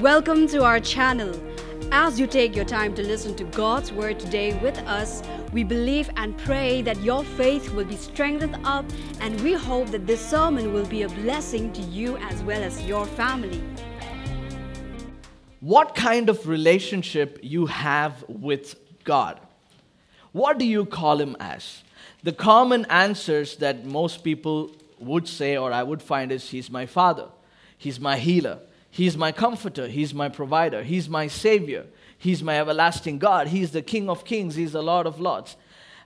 Welcome to our channel. As you take your time to listen to God's word today with us, we believe and pray that your faith will be strengthened up, and we hope that this sermon will be a blessing to you as well as your family. What kind of relationship you have with God? What do you call him as? The common answers that most people would say or I would find is he's my father, he's my healer, He's my comforter. He's my provider. He's my savior. He's my everlasting God. He's the King of kings. He's the Lord of lords.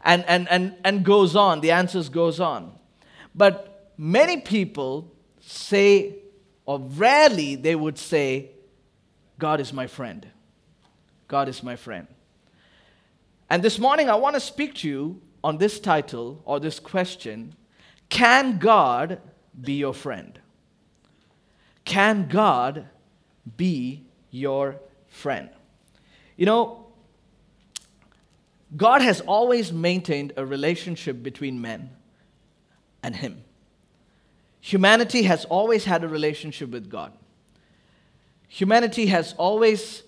And, and, and, and goes on. The answers goes on. But many people say, or rarely they would say, God is my friend. God is my friend. And this morning I want to speak to you on this title or this question Can God be your friend? Can God be your friend? You know, God has always maintained a relationship between men and Him. Humanity has always had a relationship with God. Humanity has always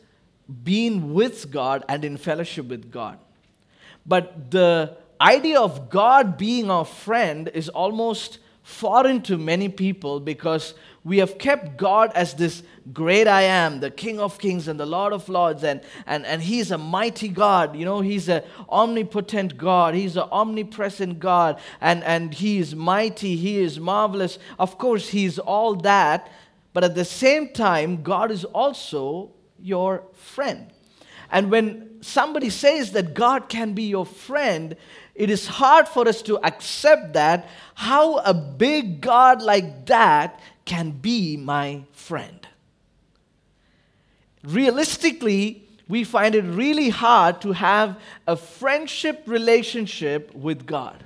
been with God and in fellowship with God. But the idea of God being our friend is almost foreign to many people because we have kept God as this great I am, the King of kings and the Lord of lords, and, and, and He's a mighty God. You know, He's an omnipotent God, He's an omnipresent God, and, and He is mighty, He is marvelous. Of course, He's all that, but at the same time, God is also your friend. And when somebody says that God can be your friend, it is hard for us to accept that how a big God like that can be my friend. Realistically, we find it really hard to have a friendship relationship with God.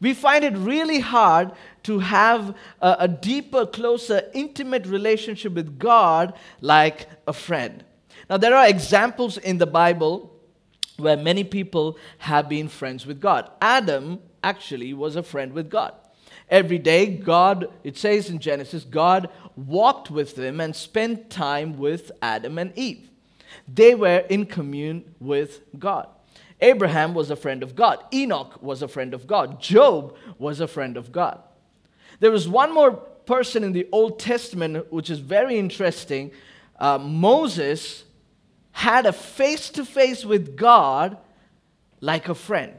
We find it really hard to have a, a, deeper, closer, intimate relationship with God like a friend. Now, there are examples in the Bible where many people have been friends with God. Adam actually was a friend with God. Every day, God, it says in Genesis, God walked with them and spent time with Adam and Eve. They were in commune with God. Abraham was a friend of God. Enoch was a friend of God. Job was a friend of God. There was one more person in the Old Testament which is very interesting. Uh, Moses had a face to face with God like a friend.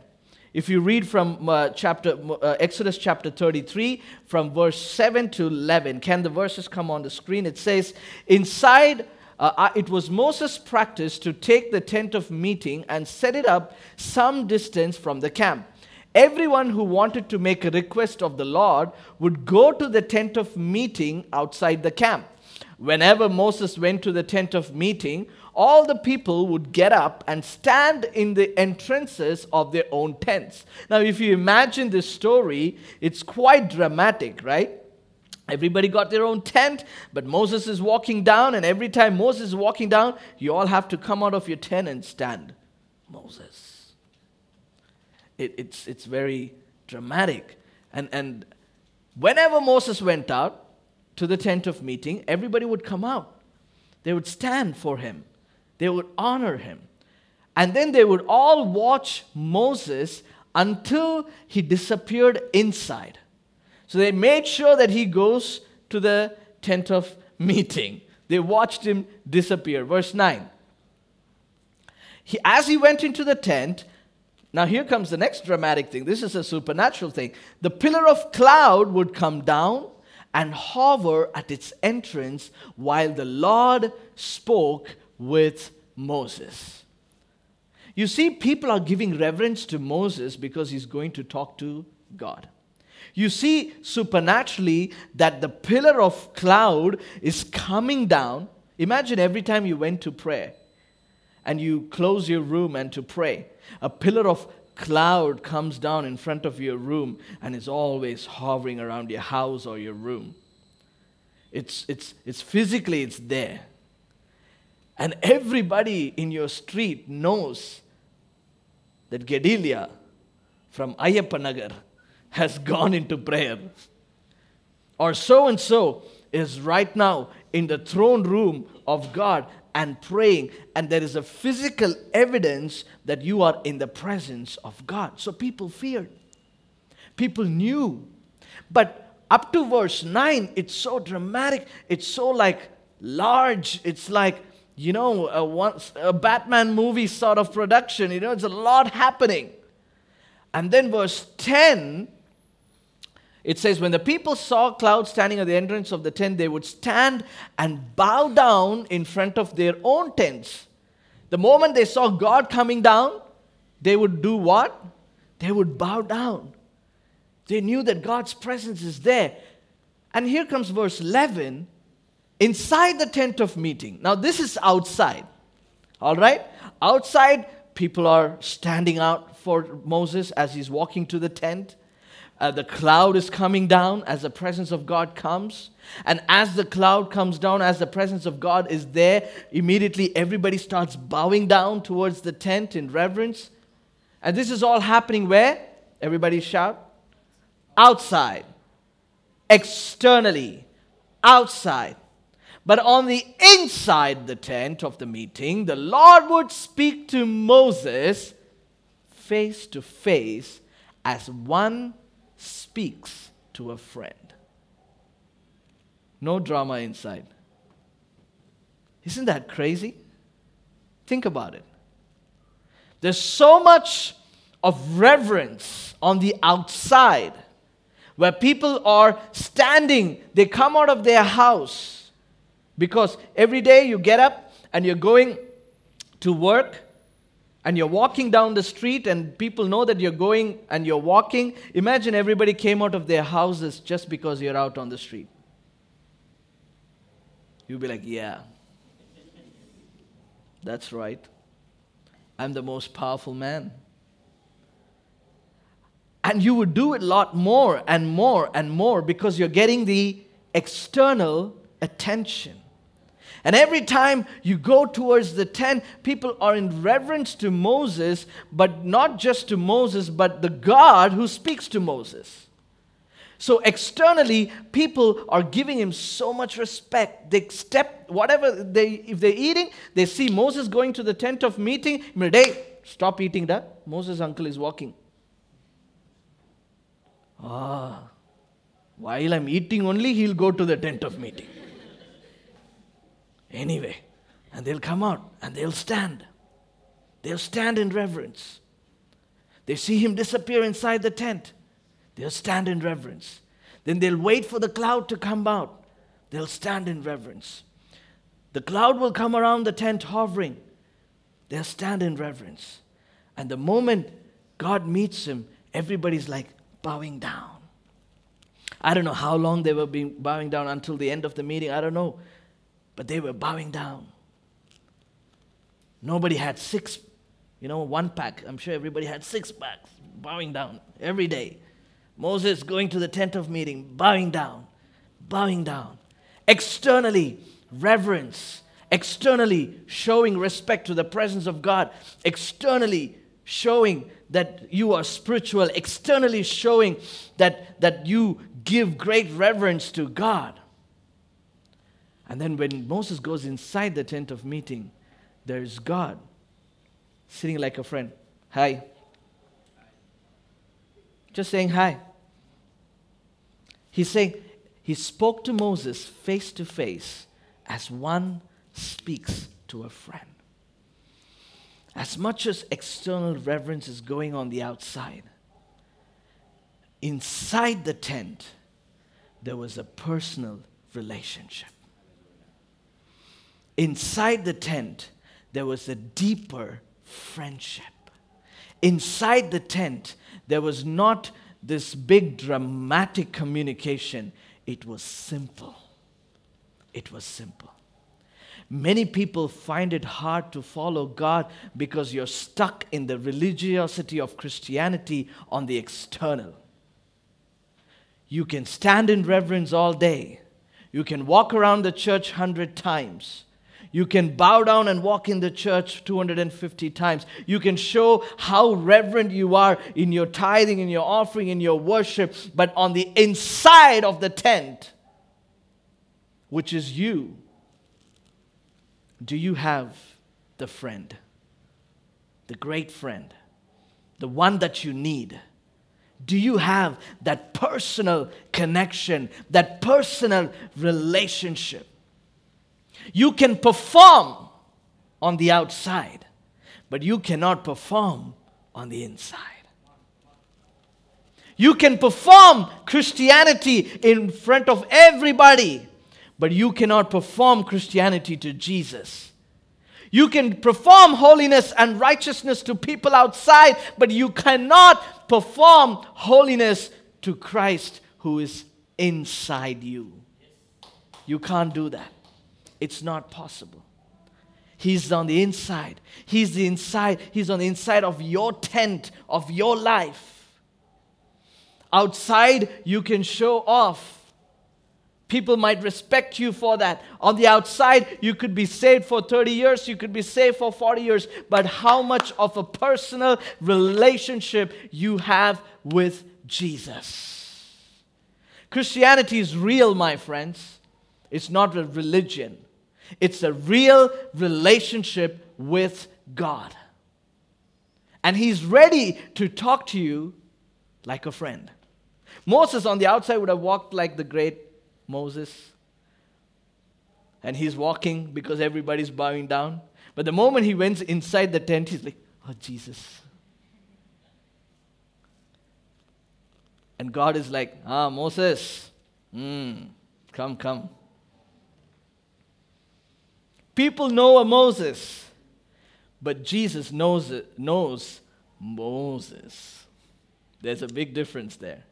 If you read from uh, chapter, uh, Exodus chapter 33, from verse 7 to 11, can the verses come on the screen? It says, Inside, uh, it was Moses' practice to take the tent of meeting and set it up some distance from the camp. Everyone who wanted to make a request of the Lord would go to the tent of meeting outside the camp. Whenever Moses went to the tent of meeting, all the people would get up and stand in the entrances of their own tents. Now, if you imagine this story, it's quite dramatic, right? Everybody got their own tent, but Moses is walking down, and every time Moses is walking down, you all have to come out of your tent and stand. Moses. It, it's, it's very dramatic. And, and whenever Moses went out to the tent of meeting, everybody would come out. They would stand for him. They would honor him. And then they would all watch Moses until he disappeared inside. So they made sure that he goes to the tent of meeting. They watched him disappear. Verse 9. He, as he went into the tent, now here comes the next dramatic thing. This is a supernatural thing. The pillar of cloud would come down and hover at its entrance while the Lord spoke with Moses. You see, people are giving reverence to Moses because he's going to talk to God. You see supernaturally that the pillar of cloud is coming down. Imagine every time you went to pray and you close your room and to pray, a pillar of cloud comes down in front of your room and is always hovering around your house or your room. It's, it's, it's physically, it's there. And everybody in your street knows that Gedelia from Ayapanagar has gone into prayer. Or so and so is right now in the throne room of God and praying, and there is a physical evidence that you are in the presence of God. So people feared. People knew. But up to verse 9, it's so dramatic. It's so like large. It's like, you know, a, once, a Batman movie sort of production. You know, it's a lot happening. And then verse 10, it says, When the people saw clouds standing at the entrance of the tent, they would stand and bow down in front of their own tents. The moment they saw God coming down, they would do what? They would bow down. They knew that God's presence is there. And here comes verse 11 inside the tent of meeting. Now, this is outside. All right? Outside, people are standing out for Moses as he's walking to the tent. Uh, the cloud is coming down as the presence of God comes. And as the cloud comes down, as the presence of God is there, immediately everybody starts bowing down towards the tent in reverence. And this is all happening where? Everybody shout outside, externally, outside. But on the inside the tent of the meeting, the Lord would speak to Moses face to face as one speaks to a friend. No drama inside. Isn't that crazy? Think about it. There's so much of reverence on the outside where people are standing, they come out of their house because every day you get up and you're going to work and you're walking down the street and people know that you're going and you're walking. Imagine everybody came out of their houses just because you're out on the street. You'll be like, yeah, that's right. I'm the most powerful man. And you would do it a lot more and more and more because you're getting the external attention. And every time you go towards the tent, people are in reverence to Moses, but not just to Moses, but the God who speaks to Moses. So externally, people are giving him so much respect. They step, whatever they, if they're eating, they see Moses going to the tent of meeting. Hey, stop eating that. Moses' uncle is walking. Ah, while I'm eating only, he'll go to the tent of meeting. Anyway, and they'll come out and they'll stand. They'll stand in reverence. They see him disappear inside the tent. They'll stand in reverence. Then they'll wait for the cloud to come out. They'll stand in reverence. The cloud will come around the tent hovering. They'll stand in reverence. And the moment God meets him, everybody's like, bowing down. I don't know how long they were being bowing down until the end of the meeting. I don't know. But they were bowing down. Nobody had six, you know, one pack. I'm sure everybody had six packs, bowing down every day. Moses going to the tent of meeting, bowing down, bowing down. Externally, reverence. Externally, showing respect to the presence of God. Externally, showing that you are spiritual, externally showing that, that you give great reverence to God. And then when Moses goes inside the tent of meeting, there's God sitting like a friend. Hi. Just saying hi. He's saying, he spoke to Moses face to face as one speaks to a friend as much as external reverence is going on the outside, inside the tent, there was a personal relationship. Inside the tent, there was a deeper friendship. Inside the tent, there was not this big dramatic communication, it was simple. It was simple. Many people find it hard to follow God because you're stuck in the religiosity of Christianity on the external. You can stand in reverence all day. You can walk around the church 100 times. You can bow down and walk in the church 250 times. You can show how reverent you are in your tithing, in your offering, in your worship. But on the inside of the tent, which is you, do you have the friend, the great friend, the one that you need? Do you have that personal connection, that personal relationship? You can perform on the outside, but you cannot perform on the inside. You can perform Christianity in front of everybody, but you cannot perform Christianity to Jesus. You can perform holiness and righteousness to people outside, but you cannot perform holiness to Christ who is inside you. You can't do that. It's not possible. He's on the inside. He's the inside. He's on the inside of your tent, of your life. Outside, you can show off. People might respect you for that. On the outside, you could be saved for 30 years, you could be saved for 40 years, but how much of a personal relationship you have with Jesus? Christianity is real, my friends. It's not a religion, it's a real relationship with God. And He's ready to talk to you like a friend. Moses on the outside would have walked like the great Moses. And he's walking because everybody's bowing down. But the moment he went inside the tent, he's like, oh, Jesus. And God is like, ah, Moses, mm, come, come. People know a Moses, but Jesus knows, knows Moses. There's a big difference there.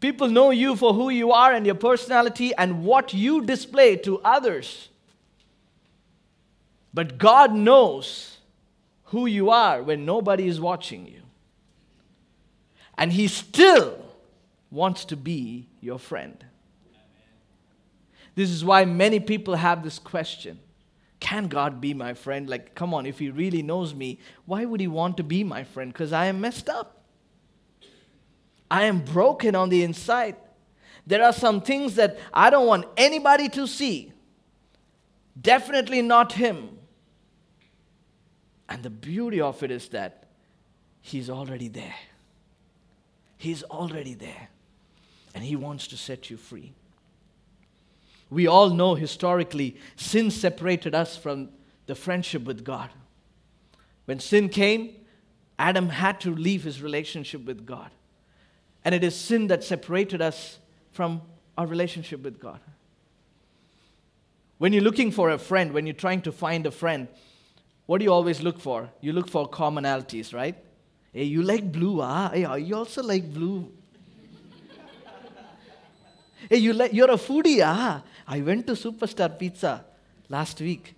People know you for who you are and your personality and what you display to others. But God knows who you are when nobody is watching you. And He still wants to be your friend. This is why many people have this question Can God be my friend? Like, come on, if He really knows me, why would He want to be my friend? Because I am messed up. I am broken on the inside. There are some things that I don't want anybody to see. Definitely not him. And the beauty of it is that he's already there. He's already there. And he wants to set you free. We all know historically sin separated us from the friendship with God. When sin came, Adam had to leave his relationship with God. And it is sin that separated us from our relationship with God. When you're looking for a friend, when you're trying to find a friend, what do you always look for? You look for commonalities, right? Hey, you like blue, ah? Hey, you also like blue. hey, you like, you're a foodie, ah? I went to Superstar Pizza last week.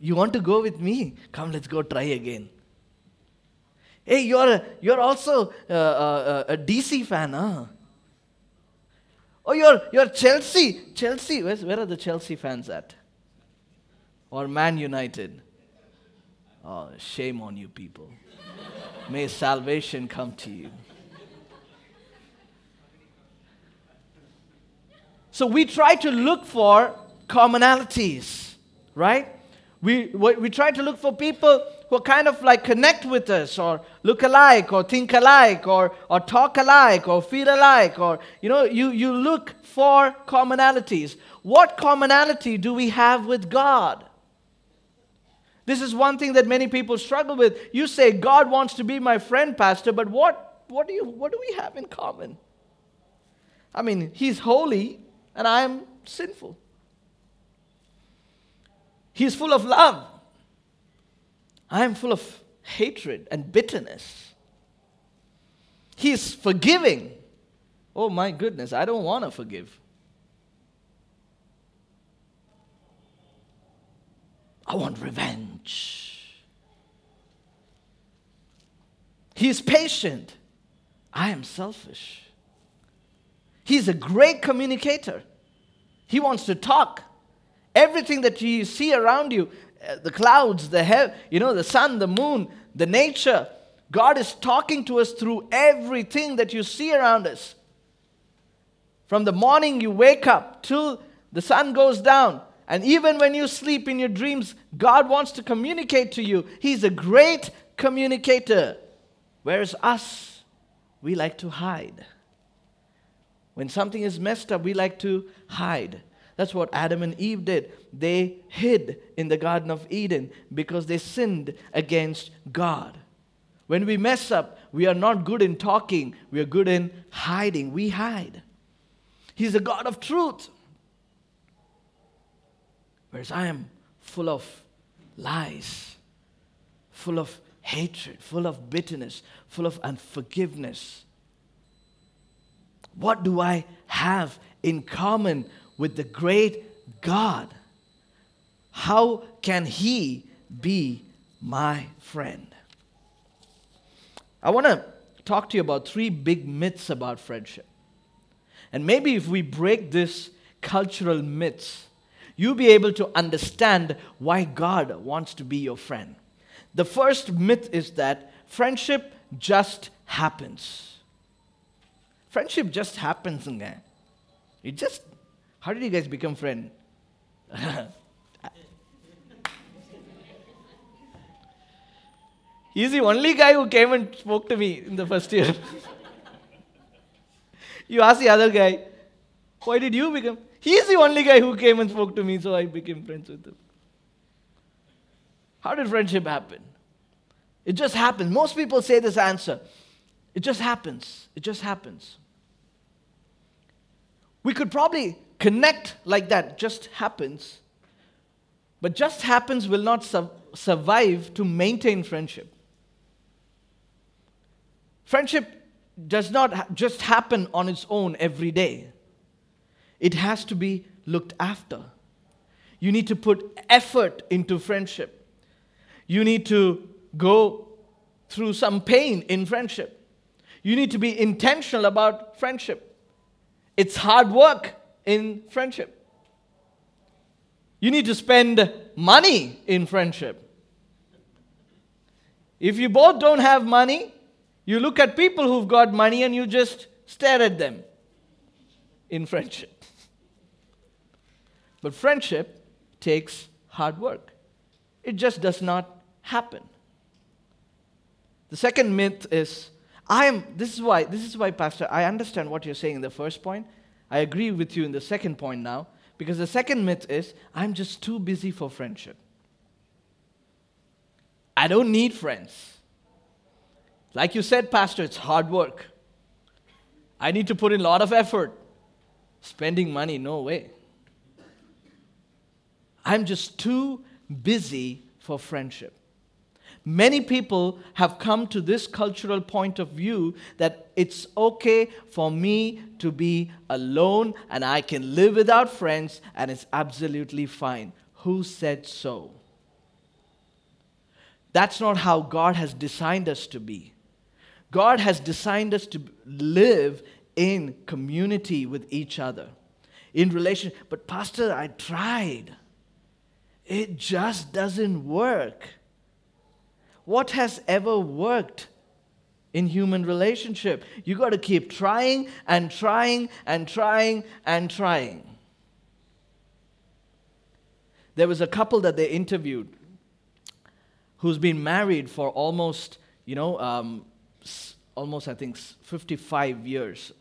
You want to go with me? Come, let's go try again. Hey, you're, you're also uh, uh, a DC fan, huh? Oh, you're, you're Chelsea. Chelsea, Where's, where are the Chelsea fans at? Or Man United? Oh, shame on you people. May salvation come to you. So we try to look for commonalities, right? We, we try to look for people who kind of like connect with us or look alike or think alike or, or talk alike or feel alike or you know you, you look for commonalities. What commonality do we have with god? This is one thing that many people struggle with. You say god wants to be my friend pastor but what what do you what do we have in common? I mean he's holy and i am sinful He is full of love I am full of hatred and bitterness. He is forgiving. Oh my goodness, I don't want to forgive. I want revenge. He is patient. I am selfish. He's a great communicator. He wants to talk. Everything that you see around you, uh, the clouds, the heaven, you know, the sun, the moon, the nature. God is talking to us through everything that you see around us. From the morning you wake up till the sun goes down. And even when you sleep in your dreams, God wants to communicate to you. He's a great communicator. Whereas us, we like to hide. When something is messed up, we like to hide. That's what Adam and Eve did. They hid in the Garden of Eden because they sinned against God. When we mess up, we are not good in talking, we are good in hiding. We hide. He's a God of truth. Whereas I am full of lies, full of hatred, full of bitterness, full of unforgiveness. What do I have in common with the great God? How can He be my friend? I want to talk to you about three big myths about friendship. And maybe if we break this cultural myths, you'll be able to understand why God wants to be your friend. The first myth is that friendship just happens. Friendship just happens. It just. How did you guys become friends? He's the only guy who came and spoke to me in the first year. you ask the other guy, why did you become? He's the only guy who came and spoke to me, so I became friends with him. How did friendship happen? It just happens. Most people say this answer. It just happens. It just happens. We could probably connect like that, just happens. But just happens will not su- survive to maintain friendship. Friendship does not ha- just happen on its own every day, it has to be looked after. You need to put effort into friendship. You need to go through some pain in friendship. You need to be intentional about friendship. It's hard work in friendship. You need to spend money in friendship. If you both don't have money, you look at people who've got money and you just stare at them in friendship. But friendship takes hard work, it just does not happen. The second myth is I am this is why this is why pastor I understand what you're saying in the first point. I agree with you in the second point now because the second myth is I'm just too busy for friendship. I don't need friends. Like you said, Pastor, it's hard work. I need to put in a lot of effort. Spending money, no way. I'm just too busy for friendship. Many people have come to this cultural point of view that it's okay for me to be alone and I can live without friends and it's absolutely fine. Who said so? That's not how God has designed us to be. God has designed us to live in community with each other, in relation. But, Pastor, I tried. It just doesn't work. What has ever worked in human relationship? You got to keep trying and trying and trying and trying. There was a couple that they interviewed who's been married for almost, you know, um, almost, I think, 55 years.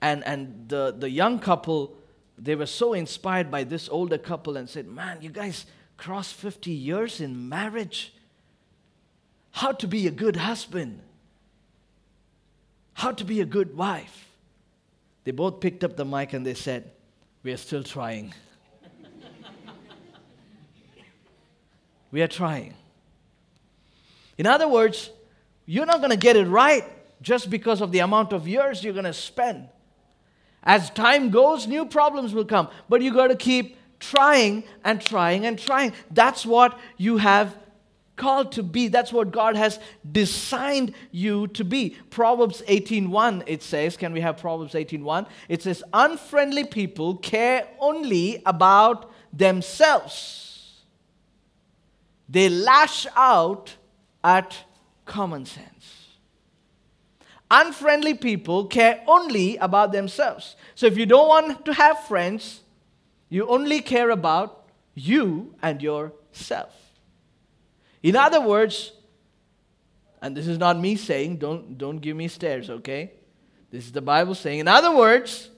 And, and the, the young couple, they were so inspired by this older couple and said, Man, you guys crossed 50 years in marriage. How to be a good husband, how to be a good wife. They both picked up the mic and they said, We are still trying. we are trying. In other words, you're not going to get it right just because of the amount of years you're going to spend. As time goes, new problems will come, but you got to keep trying and trying and trying. That's what you have called to be. That's what God has designed you to be. Proverbs 18:1 it says, can we have Proverbs 18:1? It says unfriendly people care only about themselves. They lash out at common sense. Unfriendly people care only about themselves. So if you don't want to have friends, You only care about you and yourself. In other words, and this is not me saying, don't, don't give me stares, okay? This is the Bible saying. In other words,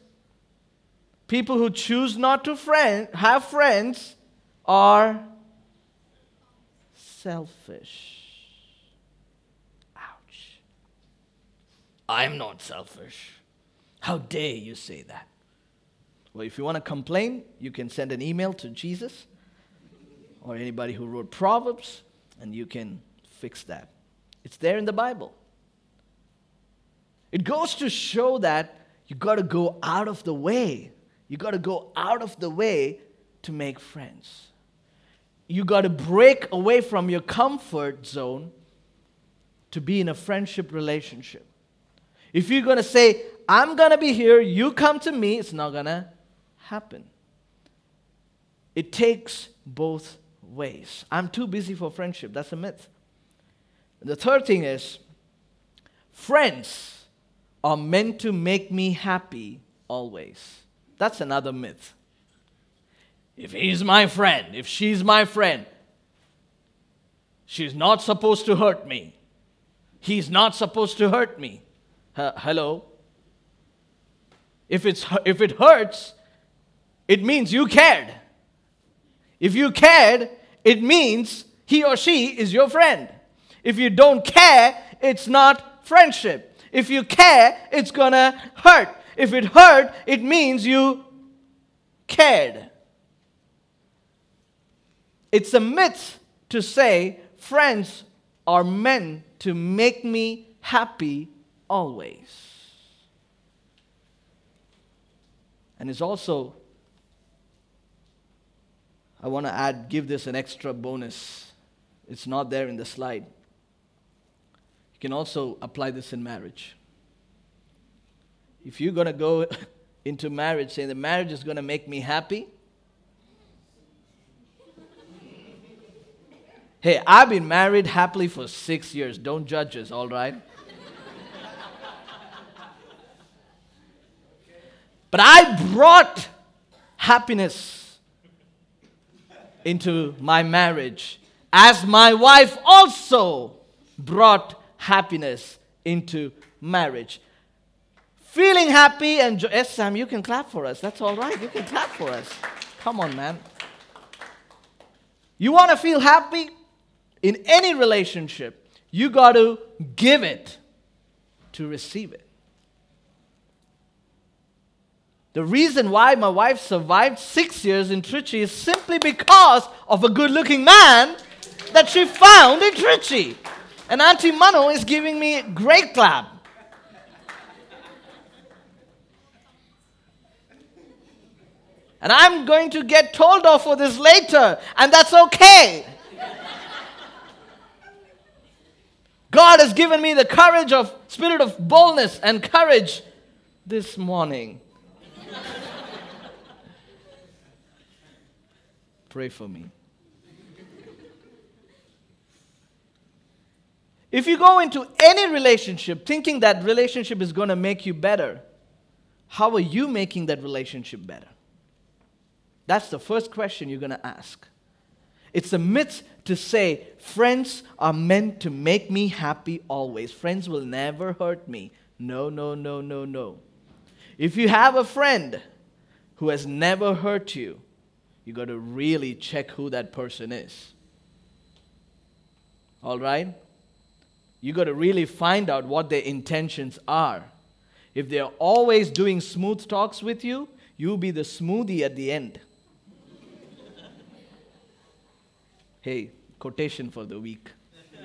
people who choose not to friend, have friends are selfish. Ouch. I'm not selfish. How dare you say that? Well, if you want to complain, you can send an email to Jesus or anybody who wrote Proverbs, and you can fix that. It's there in the Bible. It goes to show that you got to go out of the way. You got to go out of the way to make friends. You got to break away from your comfort zone to be in a friendship relationship. If you're going to say, I'm going to be here, you come to me, it's not going to happen. It takes both ways. I'm too busy for friendship. That's a myth. The third thing is friends are meant to make me happy always. That's another myth. If he's my friend, if she's my friend, she's not supposed to hurt me. He's not supposed to hurt me. Hello? If, it's, if it hurts, it means you cared. If you cared, it means he or she is your friend. If you don't care, it's not friendship. If you care, it's gonna hurt. If it hurt, it means you cared. It's a myth to say friends are meant to make me happy always. And it's also I want to add, give this an extra bonus. It's not there in the slide. You can also apply this in marriage. If you're going to go into marriage saying the marriage is going to make me happy, hey, I've been married happily for six years. Don't judge us, all right? but I brought happiness into my marriage, as my wife also brought happiness into marriage. Feeling happy and yes, Sam, you can clap for us. That's all right. You can clap for us. Come on, man. You want to feel happy in any relationship, you got to give it to receive it. The reason why my wife survived six years in Trichy is simply because of a good looking man that she found in Trichy. And Auntie Mano is giving me great clap. And I'm going to get told off for this later, and that's okay. God has given me the courage of spirit of boldness and courage this morning. Pray for me. If you go into any relationship thinking that relationship is going to make you better, how are you making that relationship better? That's the first question you're going to ask. It's a myth to say friends are meant to make me happy always. Friends will never hurt me. No, no, no, no, no. If you have a friend who has never hurt you, you got to really check who that person is. All right? You got to really find out what their intentions are. If they're always doing smooth talks with you, you'll be the smoothie at the end. hey, quotation for the week.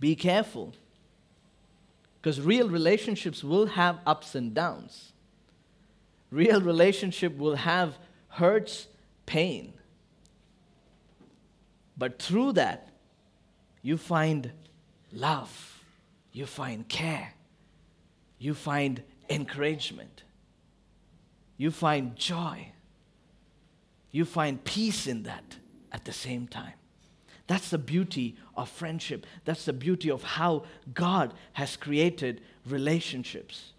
be careful. Because real relationships will have ups and downs. Real relationship will have hurts, pain. But through that, you find love, you find care, you find encouragement, you find joy, you find peace in that at the same time. That's the beauty of friendship. That's the beauty of how God has created relationships.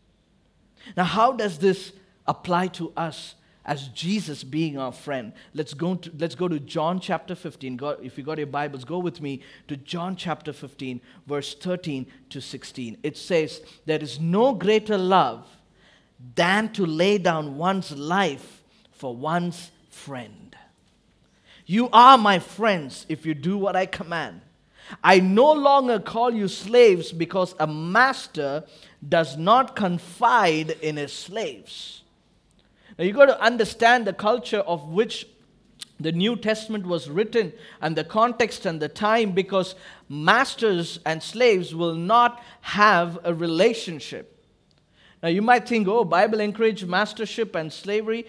Now, how does this apply to us as Jesus being our friend. Let's go to, let's go to John chapter 15. Go, if you got your Bibles, go with me to John chapter 15, verse 13 to 16. It says, There is no greater love than to lay down one's life for one's friend. You are my friends if you do what I command. I no longer call you slaves because a master does not confide in his slaves. Now you got to understand the culture of which the New Testament was written and the context and the time because masters and slaves will not have a relationship. Now you might think, oh, Bible encouraged mastership and slavery.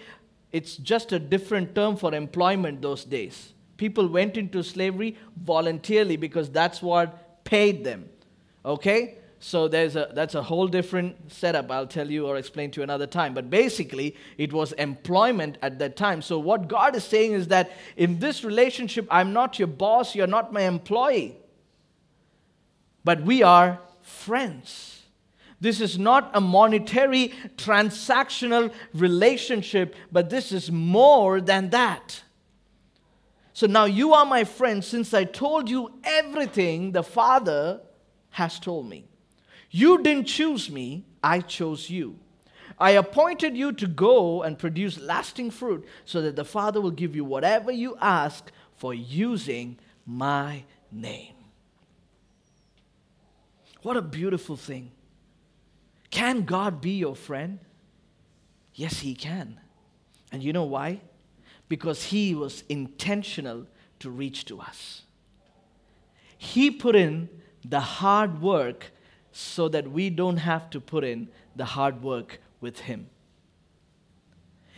It's just a different term for employment those days. People went into slavery voluntarily because that's what paid them. Okay? So there's a, that's a whole different setup, I'll tell you or explain to you another time. But basically, it was employment at that time. So what God is saying is that in this relationship, I'm not your boss, you're not my employee, but we are friends. This is not a monetary transactional relationship, but this is more than that. So now you are my friend since I told you everything the Father has told me. You didn't choose me, I chose you. I appointed you to go and produce lasting fruit so that the Father will give you whatever you ask for using my name. What a beautiful thing. Can God be your friend? Yes, He can. And you know why? Because He was intentional to reach to us. He put in the hard work so that we don't have to put in the hard work with Him.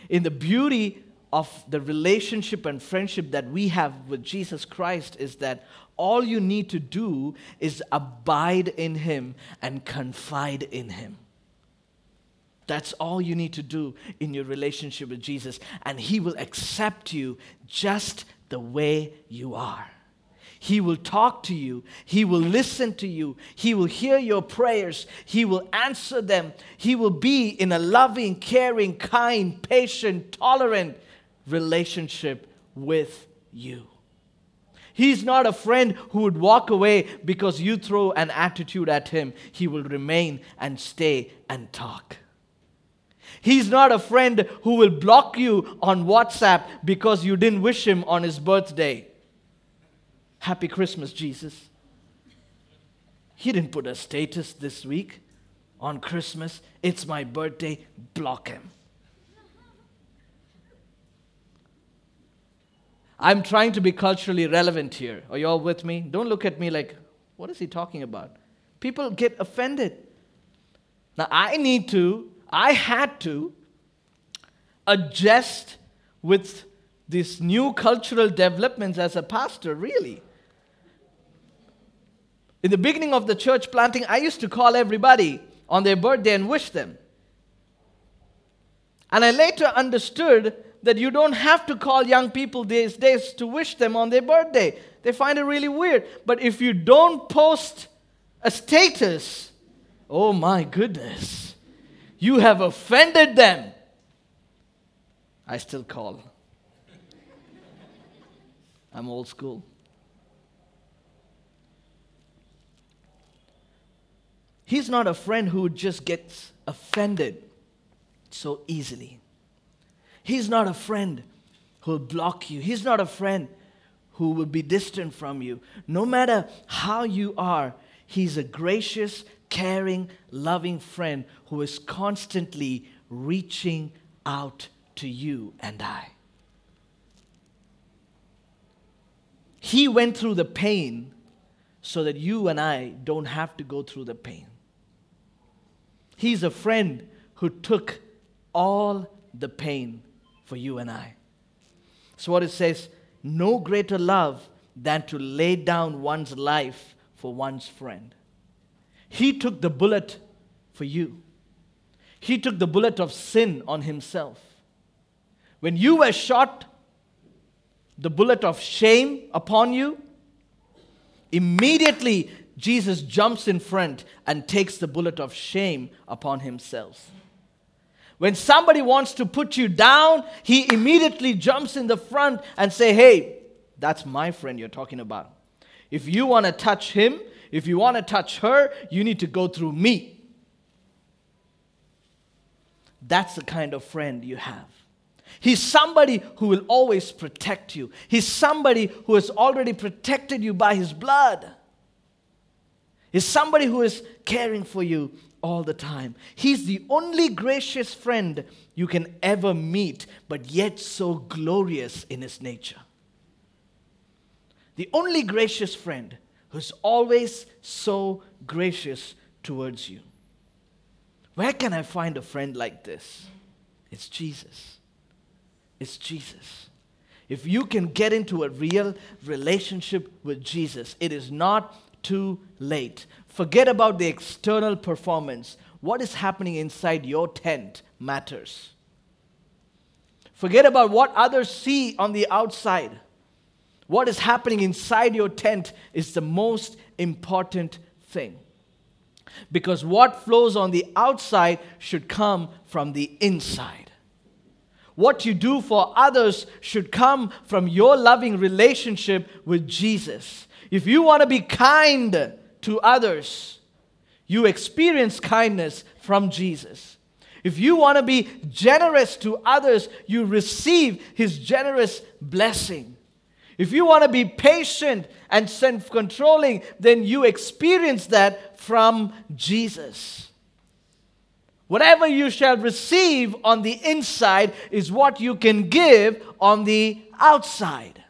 In the beauty of the relationship and friendship that we have with Jesus Christ is that all you need to do is abide in Him and confide in Him. That's all you need to do in your relationship with Jesus, and He will accept you just the way you are. He will talk to you. He will listen to you. He will hear your prayers. He will answer them. He will be in a loving, caring, kind, patient, tolerant relationship with you. He's not a friend who would walk away because you throw an attitude at him. He will remain and stay and talk. He's not a friend who will block you on WhatsApp because you didn't wish him on his birthday. Happy Christmas, Jesus. He didn't put a status this week on Christmas. It's my birthday. Block him. I'm trying to be culturally relevant here. Are you all with me? Don't look at me like, what is he talking about? People get offended. Now, I need to, I had to adjust with these new cultural developments as a pastor, really. In the beginning of the church planting, I used to call everybody on their birthday and wish them. And I later understood that you don't have to call young people these days to wish them on their birthday. They find it really weird. But if you don't post a status, oh my goodness, you have offended them. I still call. I'm old school. He's not a friend who just gets offended so easily. He's not a friend who'll block you. He's not a friend who will be distant from you. No matter how you are, He's a gracious, caring, loving friend who is constantly reaching out to you and I. He went through the pain so that you and I don't have to go through the pain. He's a friend who took all the pain for you and I. So, what it says no greater love than to lay down one's life for one's friend. He took the bullet for you, He took the bullet of sin on Himself. When you were shot, the bullet of shame upon you, immediately Jesus jumps in front and takes the bullet of shame upon himself. When somebody wants to put you down, he immediately jumps in the front and say, "Hey, that's my friend you're talking about. If you want to touch him, if you want to touch her, you need to go through me." That's the kind of friend you have. He's somebody who will always protect you. He's somebody who has already protected you by his blood. He's somebody who is caring for you all the time. He's the only gracious friend you can ever meet, but yet so glorious in his nature. The only gracious friend who's always so gracious towards you. Where can I find a friend like this? It's Jesus. It's Jesus. If you can get into a real relationship with Jesus, it is not too late. Forget about the external performance. What is happening inside your tent matters. Forget about what others see on the outside. What is happening inside your tent is the most important thing. Because what flows on the outside should come from the inside. What you do for others should come from your loving relationship with Jesus. If you want to be kind to others, you experience kindness from Jesus. If you want to be generous to others, you receive his generous blessing. If you want to be patient and self controlling, then you experience that from Jesus. Whatever you shall receive on the inside is what you can give on the outside.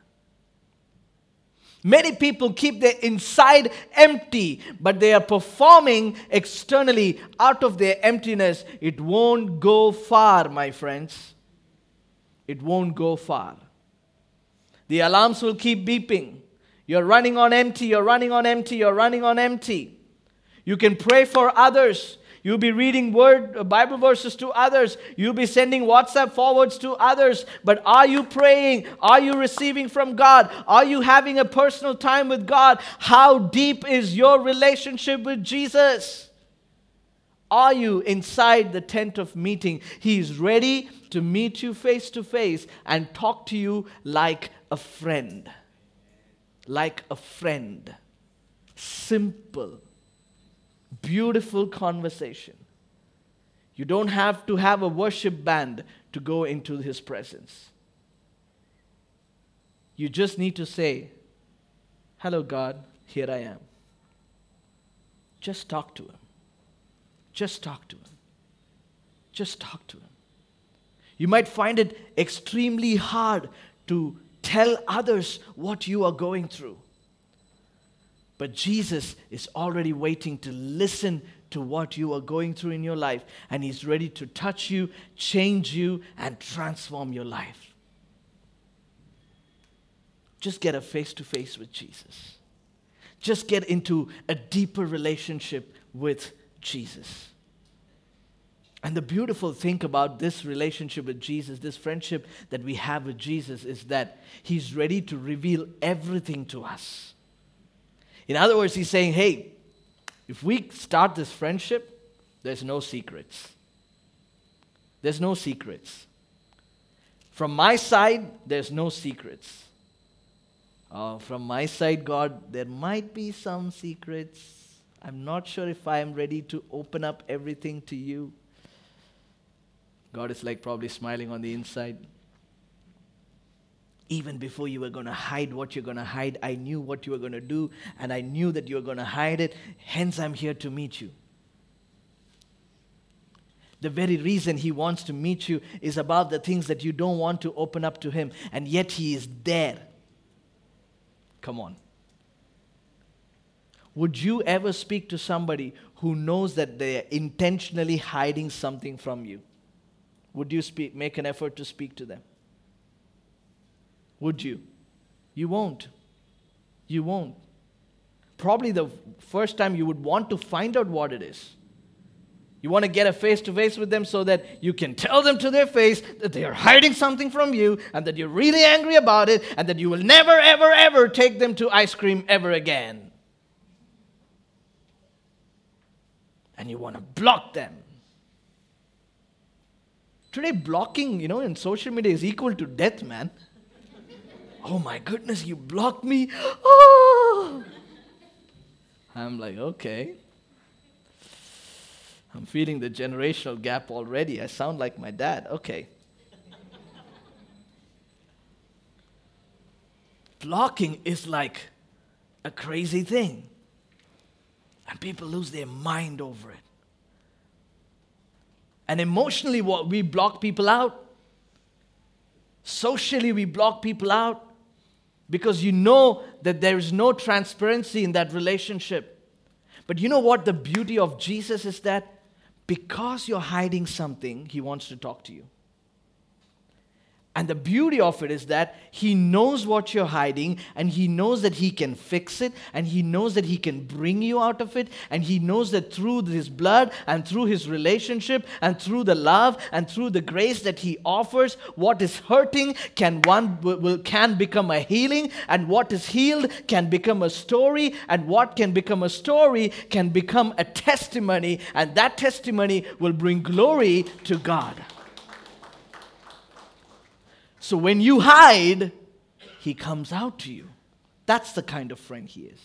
Many people keep their inside empty, but they are performing externally out of their emptiness. It won't go far, my friends. It won't go far. The alarms will keep beeping. You're running on empty, you're running on empty, you're running on empty. You can pray for others. You'll be reading word uh, Bible verses to others. You'll be sending WhatsApp forwards to others. But are you praying? Are you receiving from God? Are you having a personal time with God? How deep is your relationship with Jesus? Are you inside the tent of meeting? He is ready to meet you face to face and talk to you like a friend. Like a friend. Simple beautiful conversation. You don't have to have a worship band to go into his presence. You just need to say, Hello, God, here I am. Just talk to him. Just talk to him. Just talk to him. You might find it extremely hard to tell others what you are going through. But Jesus is already waiting to listen to what you are going through in your life, and He's ready to touch you, change you, and transform your life. Just get a face to face with Jesus. Just get into a deeper relationship with Jesus. And the beautiful thing about this relationship with Jesus, this friendship that we have with Jesus, is that He's ready to reveal everything to us. In other words, he's saying, hey, if we start this friendship, there's no secrets. There's no secrets. From my side, there's no secrets. Uh, from my side, God, there might be some secrets. I'm not sure if I am ready to open up everything to you. God is like probably smiling on the inside. Even before you were going to hide what you're going to hide, I knew what you were going to do, and I knew that you were going to hide it. Hence, I'm here to meet you. The very reason he wants to meet you is about the things that you don't want to open up to him, and yet he is there. Come on. Would you ever speak to somebody who knows that they're intentionally hiding something from you? Would you speak, make an effort to speak to them? Would you? You won't. You won't. Probably the first time you would want to find out what it is. You want to get a face to face with them so that you can tell them to their face that they are hiding something from you and that you're really angry about it and that you will never, ever, ever take them to ice cream ever again. And you want to block them. Today, blocking, you know, in social media is equal to death, man. Oh my goodness, you blocked me. Oh! I'm like, okay. I'm feeling the generational gap already. I sound like my dad. Okay. Blocking is like a crazy thing. And people lose their mind over it. And emotionally, what we block people out. Socially, we block people out because you know that there is no transparency in that relationship. But you know what the beauty of Jesus is that because you're hiding something, he wants to talk to you. And the beauty of it is that he knows what you're hiding and he knows that he can fix it and he knows that he can bring you out of it and he knows that through his blood and through his relationship and through the love and through the grace that he offers what is hurting can one will, can become a healing and what is healed can become a story and what can become a story can become a testimony and that testimony will bring glory to God. So when you hide, he comes out to you. That's the kind of friend he is.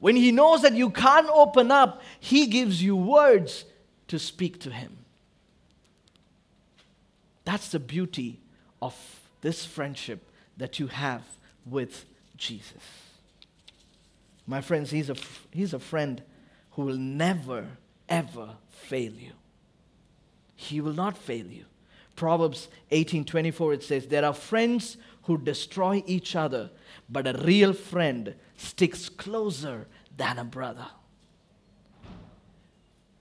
When he knows that you can't open up, he gives you words to speak to him. That's the beauty of this friendship that you have with Jesus. My friends, he's a, he's a friend who will never, ever fail you. He will not fail you. Proverbs 18:24 it says there are friends who destroy each other but a real friend sticks closer than a brother.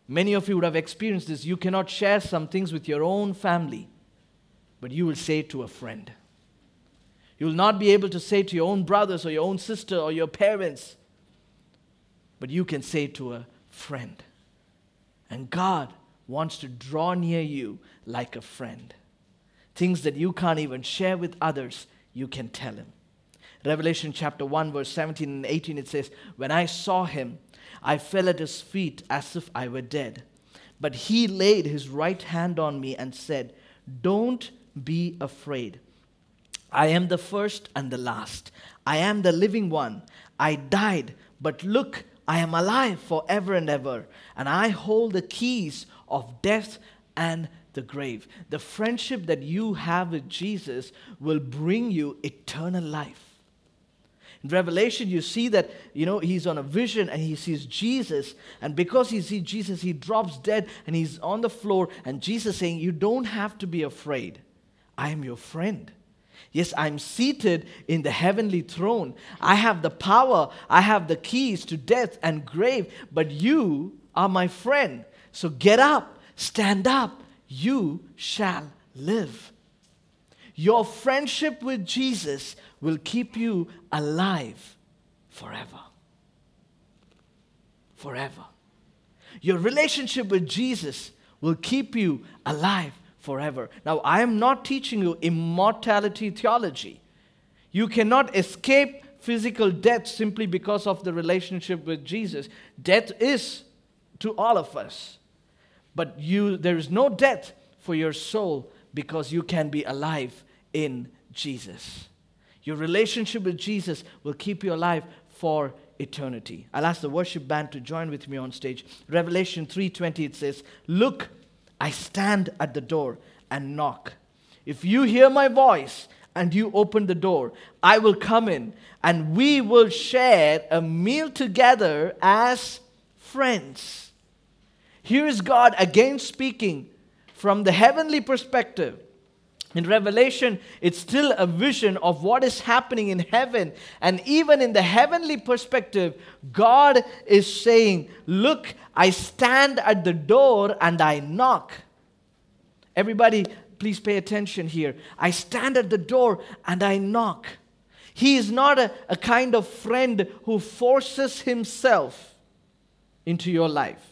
Many of you would have experienced this. You cannot share some things with your own family, but you will say to a friend. You will not be able to say to your own brothers or your own sister or your parents, but you can say to a friend. And God wants to draw near you like a friend. Things that you can't even share with others, you can tell him. Revelation chapter 1, verse 17 and 18, it says, When I saw him, I fell at his feet as if I were dead. But he laid his right hand on me and said, Don't be afraid. I am the first and the last. I am the living one. I died, but look, I am alive forever and ever, and I hold the keys of death and the grave. The friendship that you have with Jesus will bring you eternal life. In Revelation, you see that, you know, he's on a vision and he sees Jesus. And because he sees Jesus, he drops dead and he's on the floor. And Jesus saying, You don't have to be afraid. I am your friend. Yes, I'm seated in the heavenly throne. I have the power, I have the keys to death and grave, but you are my friend. So get up, stand up, you shall live. Your friendship with Jesus will keep you alive forever. Forever. Your relationship with Jesus will keep you alive forever. Now, I am not teaching you immortality theology. You cannot escape physical death simply because of the relationship with Jesus. Death is to all of us. But you, there is no death for your soul because you can be alive in Jesus. Your relationship with Jesus will keep you alive for eternity. I'll ask the worship band to join with me on stage. Revelation 3:20 it says, "Look, I stand at the door and knock. If you hear my voice and you open the door, I will come in and we will share a meal together as friends." Here is God again speaking from the heavenly perspective. In Revelation, it's still a vision of what is happening in heaven. And even in the heavenly perspective, God is saying, Look, I stand at the door and I knock. Everybody, please pay attention here. I stand at the door and I knock. He is not a, a kind of friend who forces himself into your life.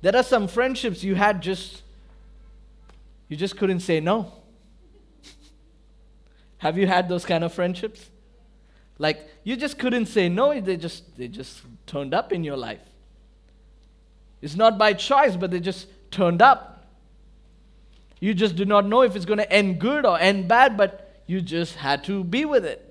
There are some friendships you had just, you just couldn't say no. Have you had those kind of friendships? Like you just couldn't say no, they just they just turned up in your life. It's not by choice, but they just turned up. You just do not know if it's going to end good or end bad, but you just had to be with it.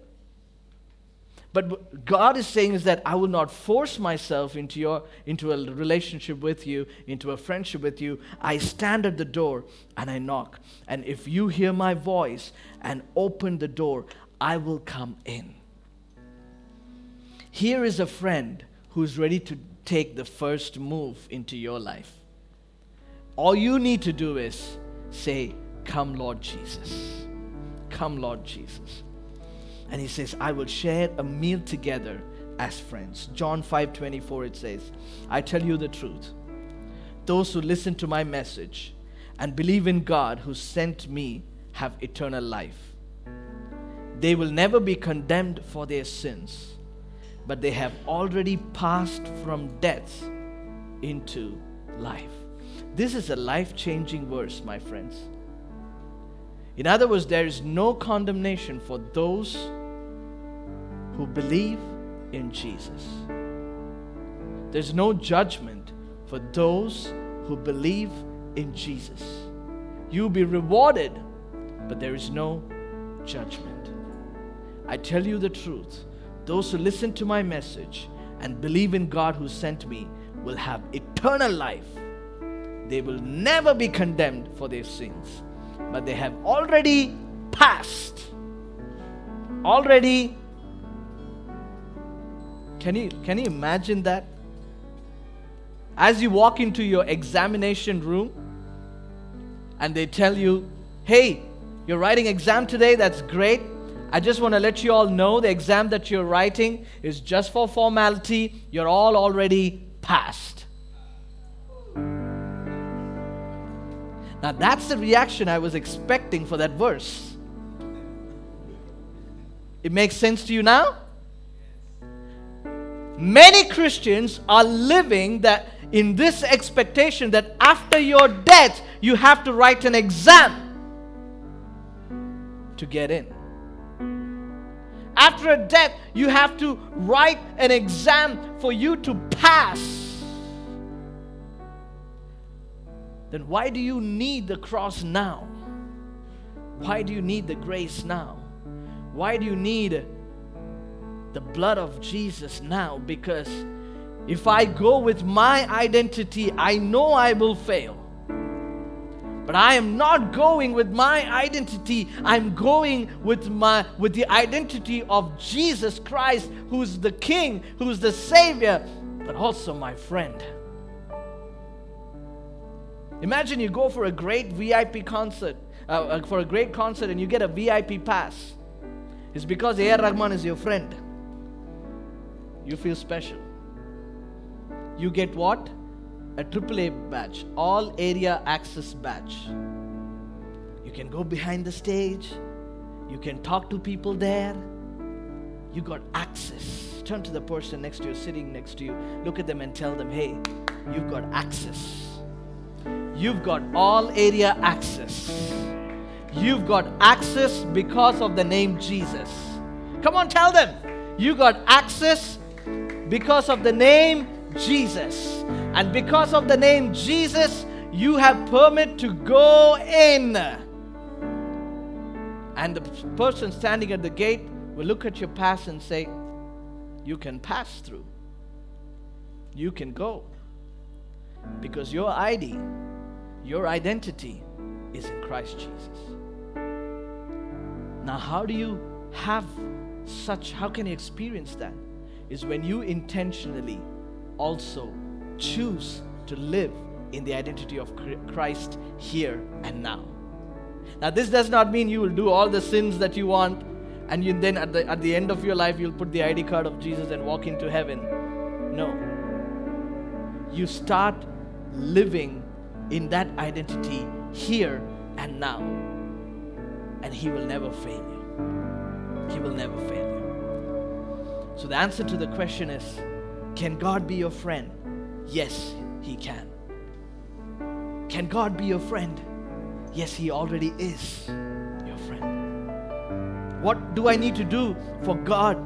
But God is saying is that I will not force myself into, your, into a relationship with you, into a friendship with you. I stand at the door and I knock. And if you hear my voice and open the door, I will come in. Here is a friend who's ready to take the first move into your life. All you need to do is say, Come, Lord Jesus. Come, Lord Jesus. And he says, I will share a meal together as friends. John 5 24, it says, I tell you the truth. Those who listen to my message and believe in God who sent me have eternal life. They will never be condemned for their sins, but they have already passed from death into life. This is a life changing verse, my friends. In other words, there is no condemnation for those who believe in Jesus. There's no judgment for those who believe in Jesus. You'll be rewarded, but there is no judgment. I tell you the truth those who listen to my message and believe in God who sent me will have eternal life. They will never be condemned for their sins but they have already passed. Already. Can you, can you imagine that? As you walk into your examination room and they tell you, hey, you're writing exam today, that's great. I just want to let you all know the exam that you're writing is just for formality. You're all already passed. Now, that's the reaction I was expecting for that verse. It makes sense to you now? Many Christians are living that in this expectation that after your death you have to write an exam to get in. After a death you have to write an exam for you to pass then why do you need the cross now? Why do you need the grace now? Why do you need the blood of Jesus now? Because if I go with my identity, I know I will fail. But I am not going with my identity. I'm going with my with the identity of Jesus Christ, who's the King, who's the Savior, but also my friend. Imagine you go for a great VIP concert, uh, uh, for a great concert, and you get a VIP pass. It's because A.R. Rahman is your friend. You feel special. You get what? A AAA badge, all area access badge. You can go behind the stage. You can talk to people there. You got access. Turn to the person next to you, sitting next to you. Look at them and tell them, hey, you've got access. You've got all area access. You've got access because of the name Jesus. Come on, tell them. You got access because of the name Jesus. And because of the name Jesus, you have permit to go in. And the person standing at the gate will look at your pass and say, You can pass through. You can go. Because your ID your identity is in Christ Jesus. Now, how do you have such, how can you experience that? Is when you intentionally also choose to live in the identity of Christ here and now. Now, this does not mean you will do all the sins that you want, and you then at the, at the end of your life, you'll put the ID card of Jesus and walk into heaven. No. You start living in that identity here and now. And He will never fail you. He will never fail. So the answer to the question is can God be your friend? Yes, He can. Can God be your friend? Yes, He already is your friend. What do I need to do for God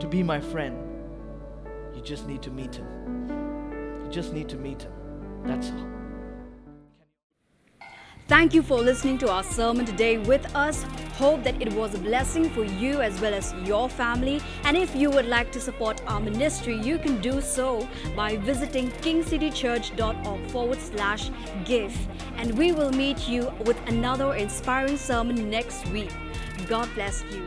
to be my friend? You just need to meet Him. You just need to meet Him. That's all. Thank you for listening to our sermon today with us. Hope that it was a blessing for you as well as your family. And if you would like to support our ministry, you can do so by visiting kingcitychurch.org forward slash give. And we will meet you with another inspiring sermon next week. God bless you.